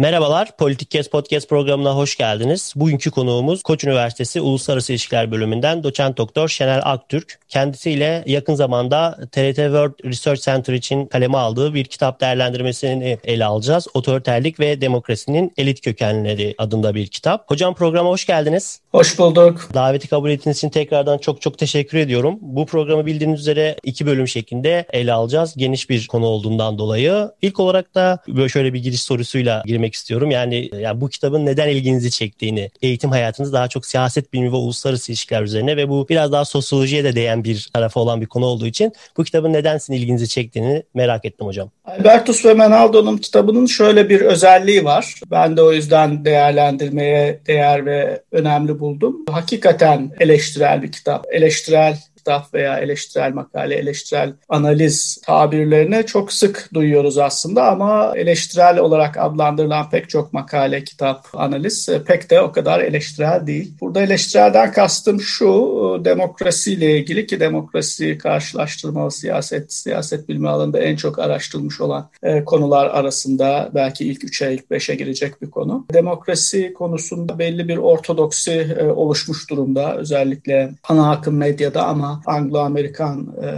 Merhabalar, Politik Kes Podcast programına hoş geldiniz. Bugünkü konuğumuz Koç Üniversitesi Uluslararası İlişkiler Bölümünden doçent doktor Şenel Aktürk. Kendisiyle yakın zamanda TRT World Research Center için kaleme aldığı bir kitap değerlendirmesini ele alacağız. Otoriterlik ve Demokrasinin Elit Kökenleri adında bir kitap. Hocam programa hoş geldiniz. Hoş bulduk. Daveti kabul ettiğiniz için tekrardan çok çok teşekkür ediyorum. Bu programı bildiğiniz üzere iki bölüm şeklinde ele alacağız. Geniş bir konu olduğundan dolayı. İlk olarak da böyle şöyle bir giriş sorusuyla girmek istiyorum. Yani, yani bu kitabın neden ilginizi çektiğini, eğitim hayatınız daha çok siyaset bilimi ve uluslararası ilişkiler üzerine ve bu biraz daha sosyolojiye de değen bir tarafı olan bir konu olduğu için bu kitabın neden sizin ilginizi çektiğini merak ettim hocam. Albertus ve Menaldo'nun kitabının şöyle bir özelliği var. Ben de o yüzden değerlendirmeye değer ve önemli buldum. Hakikaten eleştirel bir kitap. Eleştirel kitap veya eleştirel makale, eleştirel analiz tabirlerini çok sık duyuyoruz aslında ama eleştirel olarak adlandırılan pek çok makale, kitap, analiz e, pek de o kadar eleştirel değil. Burada eleştirelden kastım şu, e, demokrasiyle ilgili ki demokrasi karşılaştırmalı siyaset, siyaset bilimi alanında en çok araştırılmış olan e, konular arasında belki ilk 3'e, ilk 5'e girecek bir konu. Demokrasi konusunda belli bir ortodoksi oluşmuş durumda özellikle ana akım medyada ama Anglo-Amerikan e,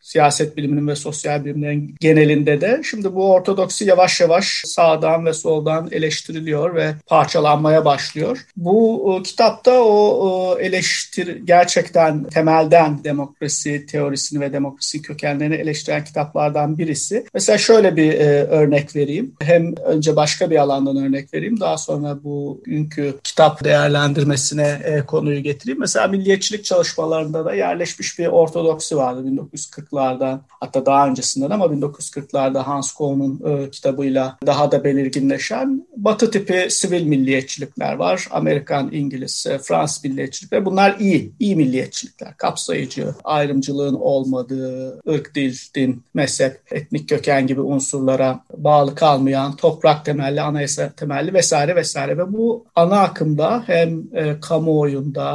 siyaset biliminin ve sosyal bilimlerin genelinde de şimdi bu ortodoksi yavaş yavaş sağdan ve soldan eleştiriliyor ve parçalanmaya başlıyor. Bu e, kitapta o e, eleştir gerçekten temelden demokrasi teorisini ve demokrasi kökenlerini eleştiren kitaplardan birisi. Mesela şöyle bir e, örnek vereyim. Hem önce başka bir alandan örnek vereyim. Daha sonra bu günkü kitap değerlendirmesine e, konuyu getireyim. Mesela milliyetçilik çalışmalarında da yerleşmiş gelişmiş bir ortodoksi vardı 1940'lardan hatta daha öncesinden ama 1940'larda Hans Koh'un e, kitabıyla daha da belirginleşen batı tipi sivil milliyetçilikler var. Amerikan, İngiliz, e, Fransız milliyetçilikler. Bunlar iyi, iyi milliyetçilikler. Kapsayıcı, ayrımcılığın olmadığı, ırk, dil, din, mezhep, etnik köken gibi unsurlara bağlı kalmayan, toprak temelli, anayasa temelli vesaire vesaire. Ve bu ana akımda hem e, kamuoyunda,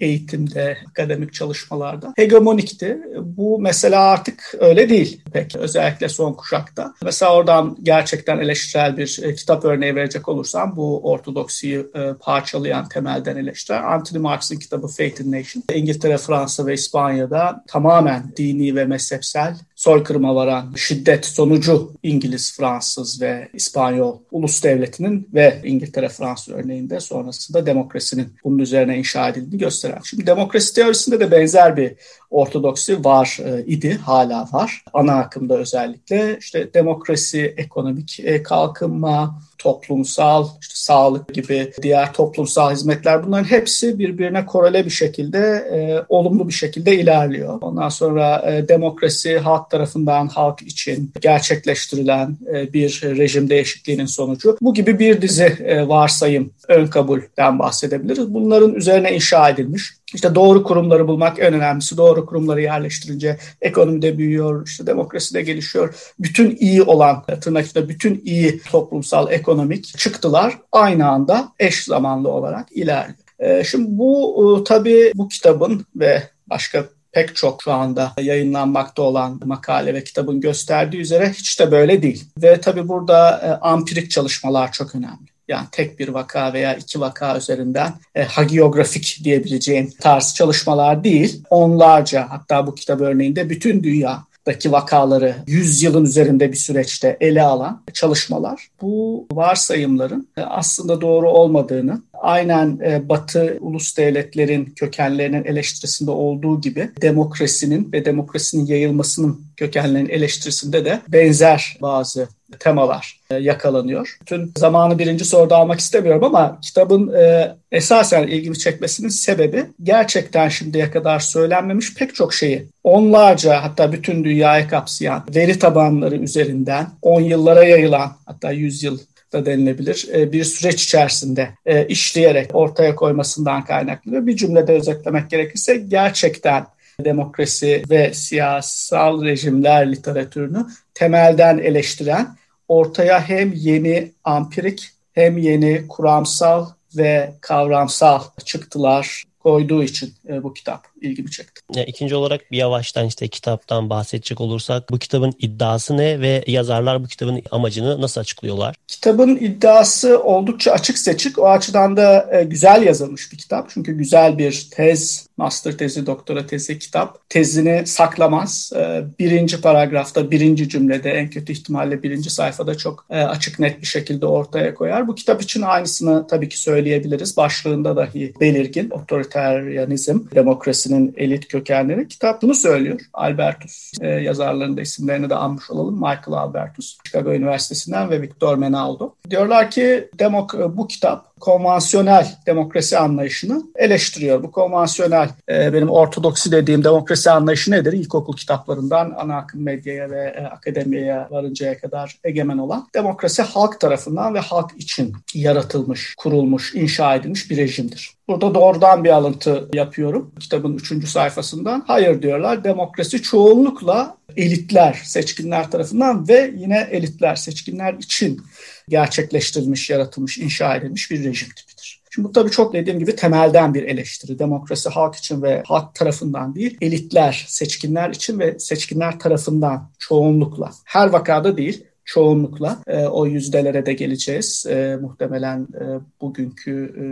e, eğitimde, akademik çalışmalar yıllarda hegemonikti. Bu mesela artık öyle değil pek özellikle son kuşakta. Mesela oradan gerçekten eleştirel bir e, kitap örneği verecek olursam bu ortodoksiyi e, parçalayan temelden eleştiren Anthony Marx'ın kitabı Faith in Nation. İngiltere, Fransa ve İspanya'da tamamen dini ve mezhepsel soykırıma varan şiddet sonucu İngiliz, Fransız ve İspanyol ulus devletinin ve İngiltere, Fransa örneğinde sonrasında demokrasinin bunun üzerine inşa edildiğini gösteren. Şimdi demokrasi teorisinde de benzer bir ortodoksi var e, idi, hala var. Ana akımda özellikle işte demokrasi, ekonomik e, kalkınma, toplumsal, işte sağlık gibi diğer toplumsal hizmetler bunların hepsi birbirine korele bir şekilde, e, olumlu bir şekilde ilerliyor. Ondan sonra e, demokrasi halk tarafından halk için gerçekleştirilen e, bir rejim değişikliğinin sonucu. Bu gibi bir dizi e, varsayım, ön kabulden bahsedebiliriz. Bunların üzerine inşa edilmiş. İşte doğru kurumları bulmak en önemlisi. Doğru kurumları yerleştirince ekonomide büyüyor, işte demokrasi de gelişiyor. Bütün iyi olan, tırnak içinde bütün iyi toplumsal, ekonomik çıktılar aynı anda eş zamanlı olarak ilerliyor. Ee, şimdi bu e, tabii bu kitabın ve başka pek çok şu anda yayınlanmakta olan makale ve kitabın gösterdiği üzere hiç de böyle değil. Ve tabii burada e, ampirik çalışmalar çok önemli yani tek bir vaka veya iki vaka üzerinden e, hagiografik diyebileceğim tarz çalışmalar değil. Onlarca hatta bu kitap örneğinde bütün dünyadaki vakaları 100 yılın üzerinde bir süreçte ele alan çalışmalar bu varsayımların e, aslında doğru olmadığını aynen e, Batı ulus devletlerin kökenlerinin eleştirisinde olduğu gibi demokrasinin ve demokrasinin yayılmasının kökenlerinin eleştirisinde de benzer bazı temalar e, yakalanıyor. Bütün zamanı birinci soruda almak istemiyorum ama kitabın e, esasen ilgimi çekmesinin sebebi gerçekten şimdiye kadar söylenmemiş pek çok şeyi onlarca hatta bütün dünyayı kapsayan veri tabanları üzerinden on yıllara yayılan hatta yüz yıl da denilebilir. E, bir süreç içerisinde işleyerek ortaya koymasından kaynaklı ve bir cümlede özetlemek gerekirse gerçekten demokrasi ve siyasal rejimler literatürünü temelden eleştiren, ortaya hem yeni ampirik hem yeni kuramsal ve kavramsal çıktılar koyduğu için e, bu kitap ilgimi çekti. İkinci olarak bir yavaştan işte kitaptan bahsedecek olursak bu kitabın iddiası ne ve yazarlar bu kitabın amacını nasıl açıklıyorlar? Kitabın iddiası oldukça açık seçik. O açıdan da e, güzel yazılmış bir kitap. Çünkü güzel bir tez, master tezi, doktora tezi kitap. Tezini saklamaz. E, birinci paragrafta, birinci cümlede, en kötü ihtimalle birinci sayfada çok e, açık net bir şekilde ortaya koyar. Bu kitap için aynısını tabii ki söyleyebiliriz. Başlığında dahi belirgin. Otoriteryanizm, demokrasinin elit kökenleri. Kitap bunu söylüyor. Albertus e, yazarlarının da isimlerini de anmış olalım. Michael Albertus, Chicago Üniversitesi'nden ve Victor Menaldo. Diyorlar ki demok bu kitap konvansiyonel demokrasi anlayışını eleştiriyor. Bu konvansiyonel e, benim ortodoksi dediğim demokrasi anlayışı nedir? İlkokul kitaplarından ana akım medyaya ve e, akademiye varıncaya kadar egemen olan demokrasi halk tarafından ve halk için yaratılmış, kurulmuş, inşa edilmiş bir rejimdir. Burada doğrudan bir alıntı yapıyorum kitabın üçüncü sayfasından. Hayır diyorlar demokrasi çoğunlukla elitler, seçkinler tarafından ve yine elitler, seçkinler için gerçekleştirilmiş, yaratılmış, inşa edilmiş bir rejim tipidir. Şimdi bu tabii çok dediğim gibi temelden bir eleştiri. Demokrasi halk için ve halk tarafından değil, elitler, seçkinler için ve seçkinler tarafından çoğunlukla. Her vakada değil, çoğunlukla e, o yüzdelere de geleceğiz. E, muhtemelen e, bugünkü e,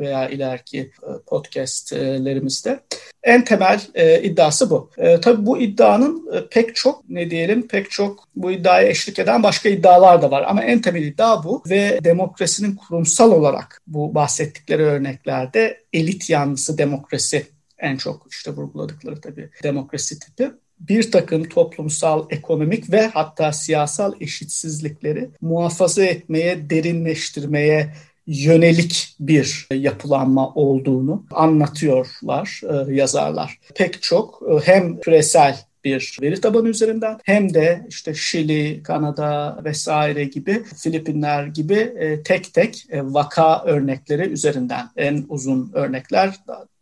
veya ileriki e, podcastlerimizde. En temel e, iddiası bu. E, tabii bu iddianın e, pek çok ne diyelim pek çok bu iddiaya eşlik eden başka iddialar da var. Ama en temel iddia bu ve demokrasinin kurumsal olarak bu bahsettikleri örneklerde elit yanlısı demokrasi en çok işte vurguladıkları tabii demokrasi tipi bir takım toplumsal, ekonomik ve hatta siyasal eşitsizlikleri muhafaza etmeye, derinleştirmeye yönelik bir yapılanma olduğunu anlatıyorlar e, yazarlar. Pek çok e, hem küresel bir veri tabanı üzerinden hem de işte Şili, Kanada vesaire gibi Filipinler gibi e, tek tek vaka örnekleri üzerinden en uzun örnekler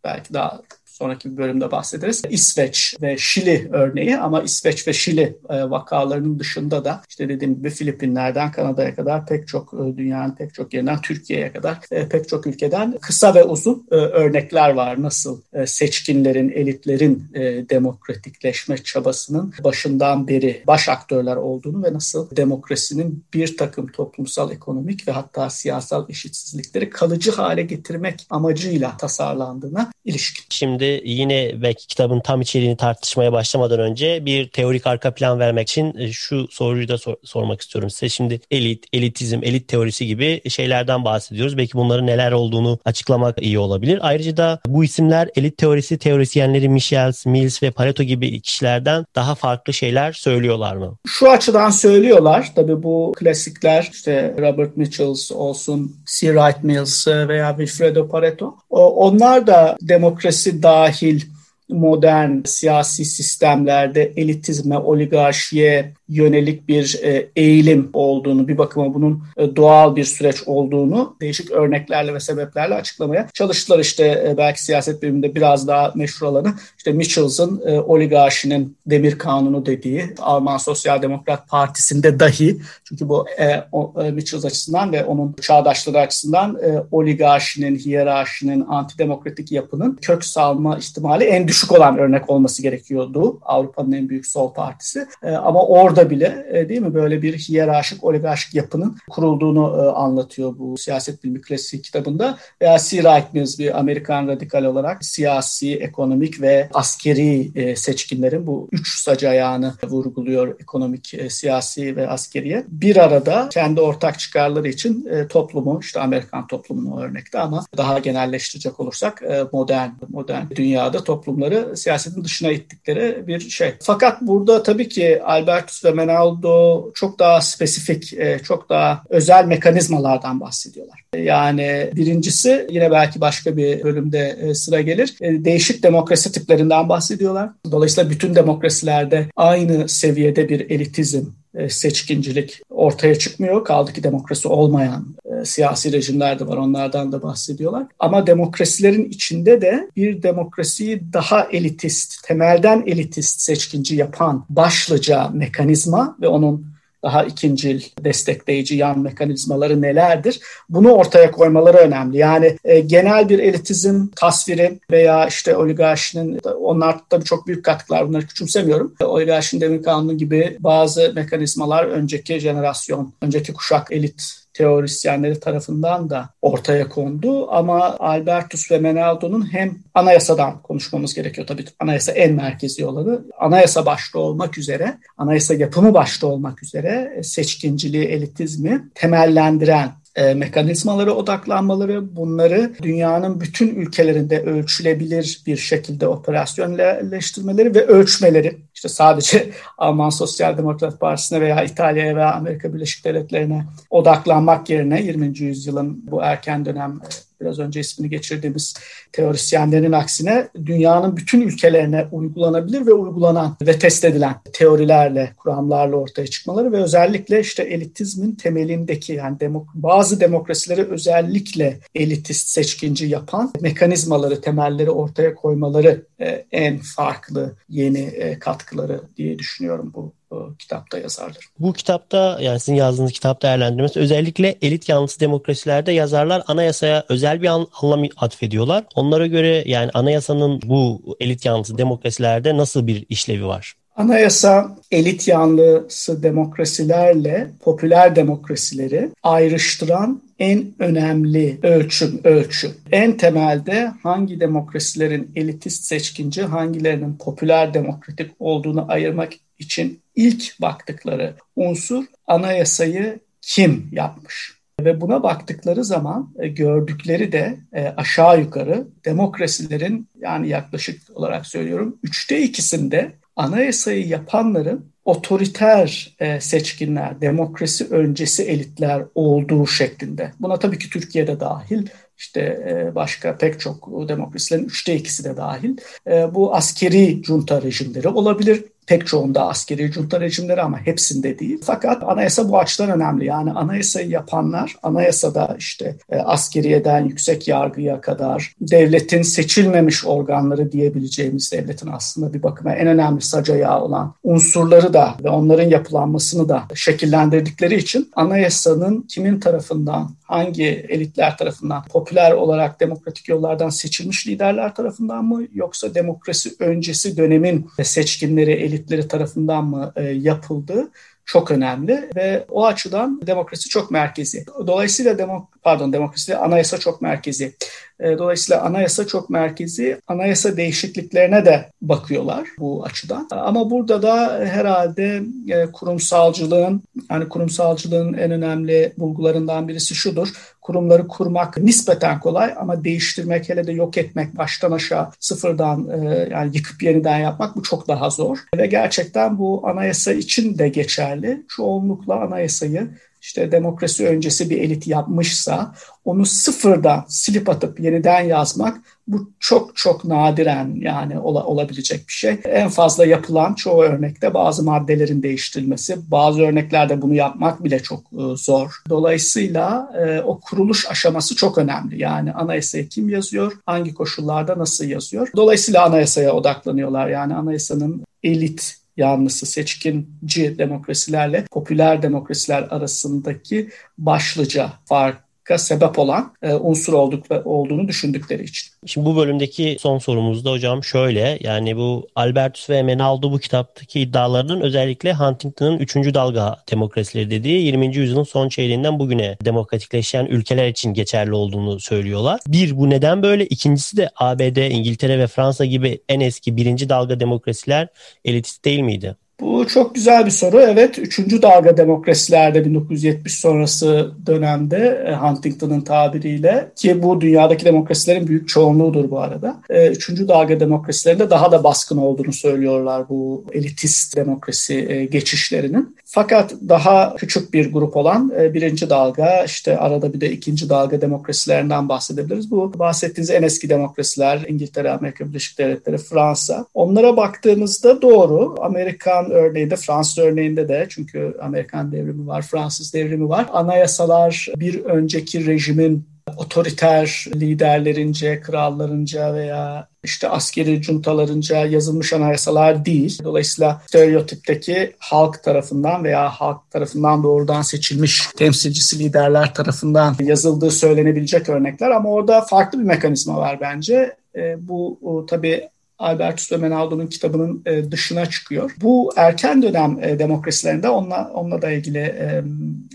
belki daha sonraki bir bölümde bahsederiz. İsveç ve Şili örneği ama İsveç ve Şili e, vakalarının dışında da işte dediğim gibi Filipinler'den Kanada'ya kadar pek çok e, dünyanın pek çok yerinden Türkiye'ye kadar e, pek çok ülkeden kısa ve uzun örnekler var. Nasıl seçkinlerin, elitlerin demokratikleşme çabasının başından beri baş aktörler olduğunu ve nasıl demokrasinin bir takım toplumsal, ekonomik ve hatta siyasal eşitsizlikleri kalıcı hale getirmek amacıyla tasarlandığına ilişkin. Şimdi yine belki kitabın tam içeriğini tartışmaya başlamadan önce bir teorik arka plan vermek için e, şu soruyu da sor- sormak istiyorum size. Şimdi elit, elitizm, elit teorisi gibi şeylerden bahsediyoruz. Belki bunların neler olduğunu açıklamak iyi olabilir. Ayrıca da bu isimler elit teorisi teorisyenleri Michels, Mills ve Pareto gibi kişilerden daha farklı şeyler söylüyorlar mı? Şu açıdan söylüyorlar. Tabii bu klasikler işte Robert Mitchell olsun, C. Wright Mills veya Wilfredo Pareto. Onlar da demokrasi daha dahil modern siyasi sistemlerde elitizme, oligarşiye yönelik bir e, eğilim olduğunu, bir bakıma bunun e, doğal bir süreç olduğunu değişik örneklerle ve sebeplerle açıklamaya çalıştılar. İşte e, belki siyaset biliminde biraz daha meşhur olanı işte Mitchell's'ın oligarşinin demir kanunu dediği Alman Sosyal Demokrat Partisi'nde dahi çünkü bu e, o, e, Mitchell açısından ve onun çağdaşları açısından oligarşinin, hiyerarşinin, antidemokratik yapının kök salma ihtimali en düşük olan örnek olması gerekiyordu. Avrupa'nın en büyük sol partisi. E, ama orada bile e, değil mi böyle bir hiyerarşik, oligarşik yapının kurulduğunu e, anlatıyor bu siyaset bilimi klasik kitabında. Veya C. Wright Mills bir Amerikan radikal olarak siyasi, ekonomik ve askeri seçkinlerin bu üç sac ayağını vurguluyor ekonomik, siyasi ve askeriye. Bir arada kendi ortak çıkarları için e, toplumu, işte Amerikan toplumunu örnekte ama daha genelleştirecek olursak modern modern dünyada toplumları siyasetin dışına ittikleri bir şey. Fakat burada tabii ki Albertus ve Menaldo çok daha spesifik, e, çok daha özel mekanizmalardan bahsediyorlar. Yani birincisi yine belki başka bir bölümde e, sıra gelir. E, değişik demokrasi tiplerinden bahsediyorlar. Dolayısıyla bütün demokrasilerde aynı seviyede bir elitizm, seçkincilik ortaya çıkmıyor. Kaldı ki demokrasi olmayan siyasi rejimler de var. Onlardan da bahsediyorlar. Ama demokrasilerin içinde de bir demokrasiyi daha elitist, temelden elitist seçkinci yapan başlıca mekanizma ve onun daha ikincil destekleyici yan mekanizmaları nelerdir? Bunu ortaya koymaları önemli. Yani e, genel bir elitizm tasviri veya işte oligarşinin onlar tabii çok büyük katkılar bunları küçümsemiyorum. E, oligarşinin devir kanunu gibi bazı mekanizmalar önceki jenerasyon, önceki kuşak elit teorisyenleri tarafından da ortaya kondu. Ama Albertus ve Menaldo'nun hem anayasadan konuşmamız gerekiyor tabii. Anayasa en merkezi olanı. Anayasa başta olmak üzere, anayasa yapımı başta olmak üzere seçkinciliği, elitizmi temellendiren e, mekanizmalara odaklanmaları, bunları dünyanın bütün ülkelerinde ölçülebilir bir şekilde operasyonleştirmeleri ve ölçmeleri, işte sadece Alman Sosyal Demokrat Partisi'ne veya İtalya'ya veya Amerika Birleşik Devletleri'ne odaklanmak yerine 20. yüzyılın bu erken dönem biraz önce ismini geçirdiğimiz teorisyenlerin aksine dünyanın bütün ülkelerine uygulanabilir ve uygulanan ve test edilen teorilerle, kuramlarla ortaya çıkmaları ve özellikle işte elitizmin temelindeki yani demok bazı demokrasileri özellikle elitist seçkinci yapan mekanizmaları, temelleri ortaya koymaları e, en farklı yeni e, katkıları diye düşünüyorum bu kitapta yazarlar. Bu kitapta yani sizin yazdığınız kitap değerlendirmesi özellikle elit yanlısı demokrasilerde yazarlar anayasaya özel bir anlam atfediyorlar. Onlara göre yani anayasanın bu elit yanlısı demokrasilerde nasıl bir işlevi var? Anayasa elit yanlısı demokrasilerle popüler demokrasileri ayrıştıran en önemli ölçüm ölçü. En temelde hangi demokrasilerin elitist seçkinci, hangilerinin popüler demokratik olduğunu ayırmak için ilk baktıkları unsur anayasayı kim yapmış? Ve buna baktıkları zaman e, gördükleri de e, aşağı yukarı demokrasilerin yani yaklaşık olarak söylüyorum üçte ikisinde anayasayı yapanların otoriter e, seçkinler, demokrasi öncesi elitler olduğu şeklinde. Buna tabii ki Türkiye'de dahil, işte e, başka pek çok demokrasilerin üçte ikisi de dahil. E, bu askeri junta rejimleri olabilir pek çoğunda askeri junta rejimleri ama hepsinde değil. Fakat anayasa bu açıdan önemli. Yani anayasayı yapanlar anayasada işte e, askeriyeden yüksek yargıya kadar devletin seçilmemiş organları diyebileceğimiz devletin aslında bir bakıma en önemli sac ayağı olan unsurları da ve onların yapılanmasını da şekillendirdikleri için anayasanın kimin tarafından hangi elitler tarafından popüler olarak demokratik yollardan seçilmiş liderler tarafından mı yoksa demokrasi öncesi dönemin seçkinleri, elitleri tarafından mı e, yapıldı? çok önemli ve o açıdan demokrasi çok merkezi. Dolayısıyla demok pardon demokrasi anayasa çok merkezi. E, dolayısıyla anayasa çok merkezi. Anayasa değişikliklerine de bakıyorlar bu açıdan. Ama burada da herhalde e, kurumsalcılığın yani kurumsalcılığın en önemli bulgularından birisi şudur. Kurumları kurmak nispeten kolay ama değiştirmek hele de yok etmek baştan aşağı sıfırdan e, yani yıkıp yeniden yapmak bu çok daha zor. Ve gerçekten bu anayasa için de geçerli. Çoğunlukla anayasayı işte demokrasi öncesi bir elit yapmışsa onu sıfırdan silip atıp yeniden yazmak bu çok çok nadiren yani ola, olabilecek bir şey. En fazla yapılan çoğu örnekte bazı maddelerin değiştirilmesi, bazı örneklerde bunu yapmak bile çok e, zor. Dolayısıyla e, o kuruluş aşaması çok önemli. Yani anayasayı kim yazıyor, hangi koşullarda nasıl yazıyor. Dolayısıyla anayasaya odaklanıyorlar. Yani anayasanın elit yanlısı seçkinci demokrasilerle popüler demokrasiler arasındaki başlıca fark sebep olan e, unsur olduk ve olduğunu düşündükleri için. Şimdi bu bölümdeki son sorumuzda hocam şöyle yani bu Albertus ve Menaldo bu kitaptaki iddialarının özellikle Huntington'ın 3. dalga demokrasileri dediği 20. yüzyılın son çeyreğinden bugüne demokratikleşen ülkeler için geçerli olduğunu söylüyorlar. Bir bu neden böyle? İkincisi de ABD, İngiltere ve Fransa gibi en eski birinci dalga demokrasiler elitist değil miydi? Bu çok güzel bir soru. Evet, üçüncü dalga demokrasilerde 1970 sonrası dönemde e, Huntington'ın tabiriyle ki bu dünyadaki demokrasilerin büyük çoğunluğudur bu arada. E, üçüncü dalga demokrasilerinde daha da baskın olduğunu söylüyorlar bu elitist demokrasi e, geçişlerinin. Fakat daha küçük bir grup olan birinci dalga işte arada bir de ikinci dalga demokrasilerinden bahsedebiliriz. Bu bahsettiğiniz en eski demokrasiler İngiltere, Amerika Birleşik Devletleri, Fransa. Onlara baktığımızda doğru Amerikan Örneğinde, Fransız örneğinde de çünkü Amerikan devrimi var, Fransız devrimi var. Anayasalar bir önceki rejimin otoriter liderlerince, krallarınca veya işte askeri juntalarınca yazılmış anayasalar değil. Dolayısıyla stereotipteki halk tarafından veya halk tarafından doğrudan seçilmiş temsilcisi liderler tarafından yazıldığı söylenebilecek örnekler ama orada farklı bir mekanizma var bence. E, bu tabii Albertus de Menaldo'nun kitabının e, dışına çıkıyor. Bu erken dönem e, demokrasilerinde onunla, onunla da ilgili e,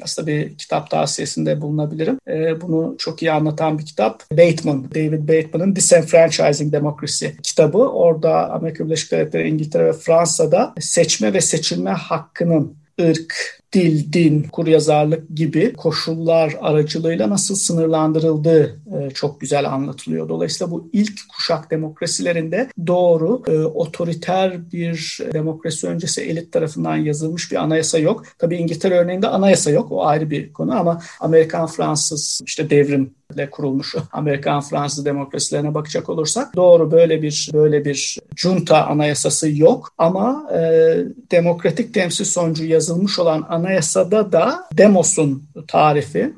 aslında bir kitap tavsiyesinde bulunabilirim. Bunu çok iyi anlatan bir kitap. Bateman, David Bateman'ın Disenfranchising Democracy kitabı. Orada Amerika Birleşik Devletleri, İngiltere ve Fransa'da seçme ve seçilme hakkının ırk, dil, din, kuryazarlık gibi koşullar aracılığıyla nasıl sınırlandırıldığı e, çok güzel anlatılıyor. Dolayısıyla bu ilk kuşak demokrasilerinde doğru e, otoriter bir demokrasi öncesi elit tarafından yazılmış bir anayasa yok. Tabii İngiltere örneğinde anayasa yok. O ayrı bir konu ama Amerikan, Fransız işte devrim ile kurulmuş Amerikan Fransız demokrasilerine bakacak olursak doğru böyle bir böyle bir junta anayasası yok ama e, demokratik temsil sonucu yazılmış olan anayasada da demosun tarifi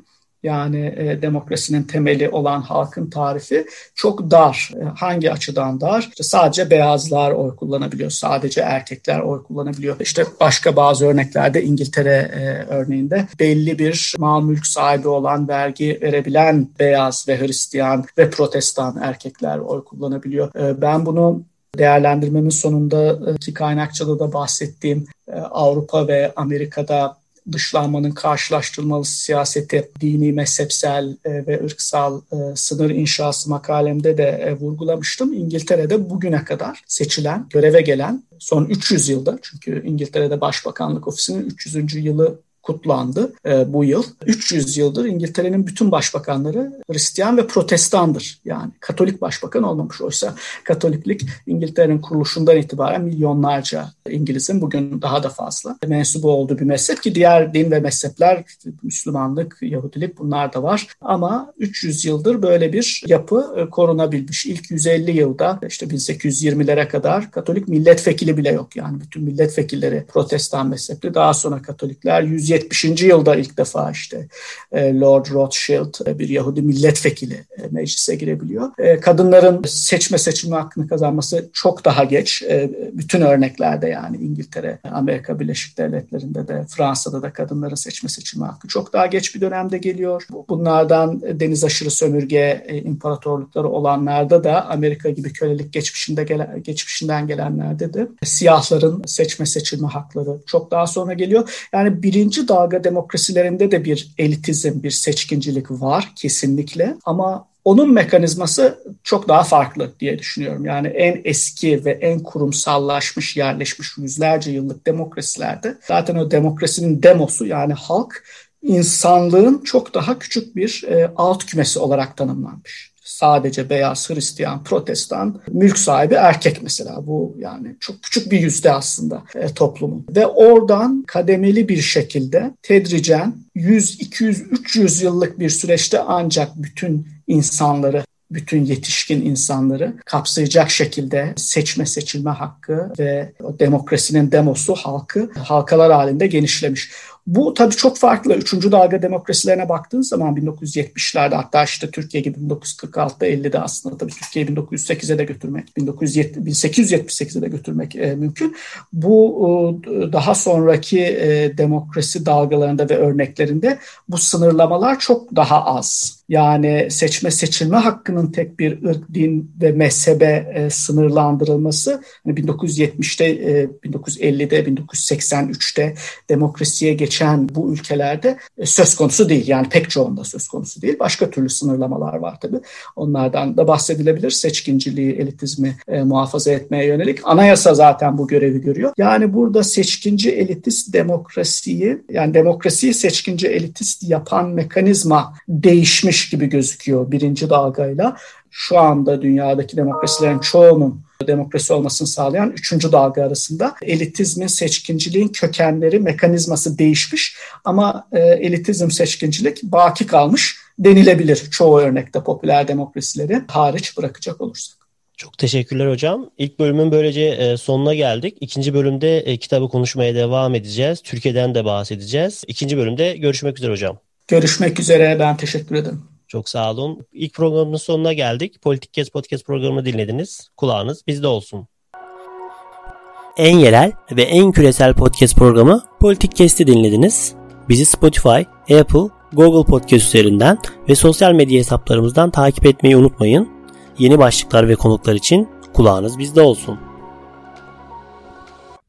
yani e, demokrasinin temeli olan halkın tarifi çok dar. E, hangi açıdan dar? İşte sadece beyazlar oy kullanabiliyor, sadece erkekler oy kullanabiliyor. İşte başka bazı örneklerde İngiltere e, örneğinde belli bir mal mülk sahibi olan, vergi verebilen beyaz ve Hristiyan ve Protestan erkekler oy kullanabiliyor. E, ben bunu değerlendirmemin sonunda ki kaynakçada da bahsettiğim e, Avrupa ve Amerika'da dışlanmanın karşılaştırılmalı siyaseti dini, mezhepsel e, ve ırksal e, sınır inşası makalemde de e, vurgulamıştım. İngiltere'de bugüne kadar seçilen, göreve gelen son 300 yılda çünkü İngiltere'de Başbakanlık Ofisi'nin 300. yılı kutlandı e, bu yıl. 300 yıldır İngiltere'nin bütün başbakanları Hristiyan ve Protestandır. Yani Katolik başbakan olmamış. Oysa Katoliklik İngiltere'nin kuruluşundan itibaren milyonlarca İngiliz'in bugün daha da fazla mensubu olduğu bir mezhep ki diğer din ve mezhepler Müslümanlık, Yahudilik bunlar da var. Ama 300 yıldır böyle bir yapı e, korunabilmiş. İlk 150 yılda işte 1820'lere kadar Katolik milletvekili bile yok. Yani bütün milletvekilleri Protestan mezhepli. Daha sonra Katolikler 170 170. yılda ilk defa işte e, Lord Rothschild e, bir Yahudi milletvekili e, meclise girebiliyor. Kadınların seçme seçilme hakkını kazanması çok daha geç. Bütün örneklerde yani İngiltere, Amerika Birleşik Devletleri'nde de Fransa'da da kadınların seçme seçilme hakkı çok daha geç bir dönemde geliyor. Bunlardan deniz aşırı sömürge imparatorlukları olanlarda da Amerika gibi kölelik geçmişinde gelen, geçmişinden gelenlerde de siyahların seçme seçilme hakları çok daha sonra geliyor. Yani birinci dalga demokrasilerinde de bir elitizm, bir seçkincilik var kesinlikle ama onun mekanizması çok daha farklı diye düşünüyorum. Yani en eski ve en kurumsallaşmış, yerleşmiş yüzlerce yıllık demokrasilerde zaten o demokrasinin demosu yani halk insanlığın çok daha küçük bir e, alt kümesi olarak tanımlanmış sadece beyaz Hristiyan, Protestan, mülk sahibi erkek mesela. Bu yani çok küçük bir yüzde aslında e, toplumun. Ve oradan kademeli bir şekilde tedricen 100, 200, 300 yıllık bir süreçte ancak bütün insanları bütün yetişkin insanları kapsayacak şekilde seçme seçilme hakkı ve demokrasinin demosu halkı halkalar halinde genişlemiş. Bu tabii çok farklı. Üçüncü dalga demokrasilerine baktığın zaman 1970'lerde hatta işte Türkiye gibi 1946'da 50'de aslında tabii Türkiye'yi 1908'e de götürmek, 1878'e de götürmek e, mümkün. Bu e, daha sonraki e, demokrasi dalgalarında ve örneklerinde bu sınırlamalar çok daha az. Yani seçme seçilme hakkının tek bir ırk, din ve mezhebe e, sınırlandırılması hani 1970'te, e, 1950'de, 1983'te demokrasiye geçen bu ülkelerde e, söz konusu değil. Yani pek çoğunda söz konusu değil. Başka türlü sınırlamalar var tabii. Onlardan da bahsedilebilir. Seçkinciliği, elitizmi e, muhafaza etmeye yönelik. Anayasa zaten bu görevi görüyor. Yani burada seçkinci elitist demokrasiyi, yani demokrasiyi seçkinci elitist yapan mekanizma değişmiş gibi gözüküyor birinci dalgayla. Şu anda dünyadaki demokrasilerin çoğunun demokrasi olmasını sağlayan üçüncü dalga arasında elitizmin, seçkinciliğin kökenleri, mekanizması değişmiş ama e, elitizm, seçkincilik baki kalmış denilebilir çoğu örnekte popüler demokrasileri hariç bırakacak olursak. Çok teşekkürler hocam. İlk bölümün böylece e, sonuna geldik. İkinci bölümde e, kitabı konuşmaya devam edeceğiz. Türkiye'den de bahsedeceğiz. İkinci bölümde görüşmek üzere hocam. Görüşmek üzere. Ben teşekkür ederim. Çok sağ olun. İlk programın sonuna geldik. Politik Kes Podcast programını dinlediniz. Kulağınız bizde olsun. En yerel ve en küresel podcast programı Politik Kes'i dinlediniz. Bizi Spotify, Apple, Google Podcast üzerinden ve sosyal medya hesaplarımızdan takip etmeyi unutmayın. Yeni başlıklar ve konuklar için kulağınız bizde olsun.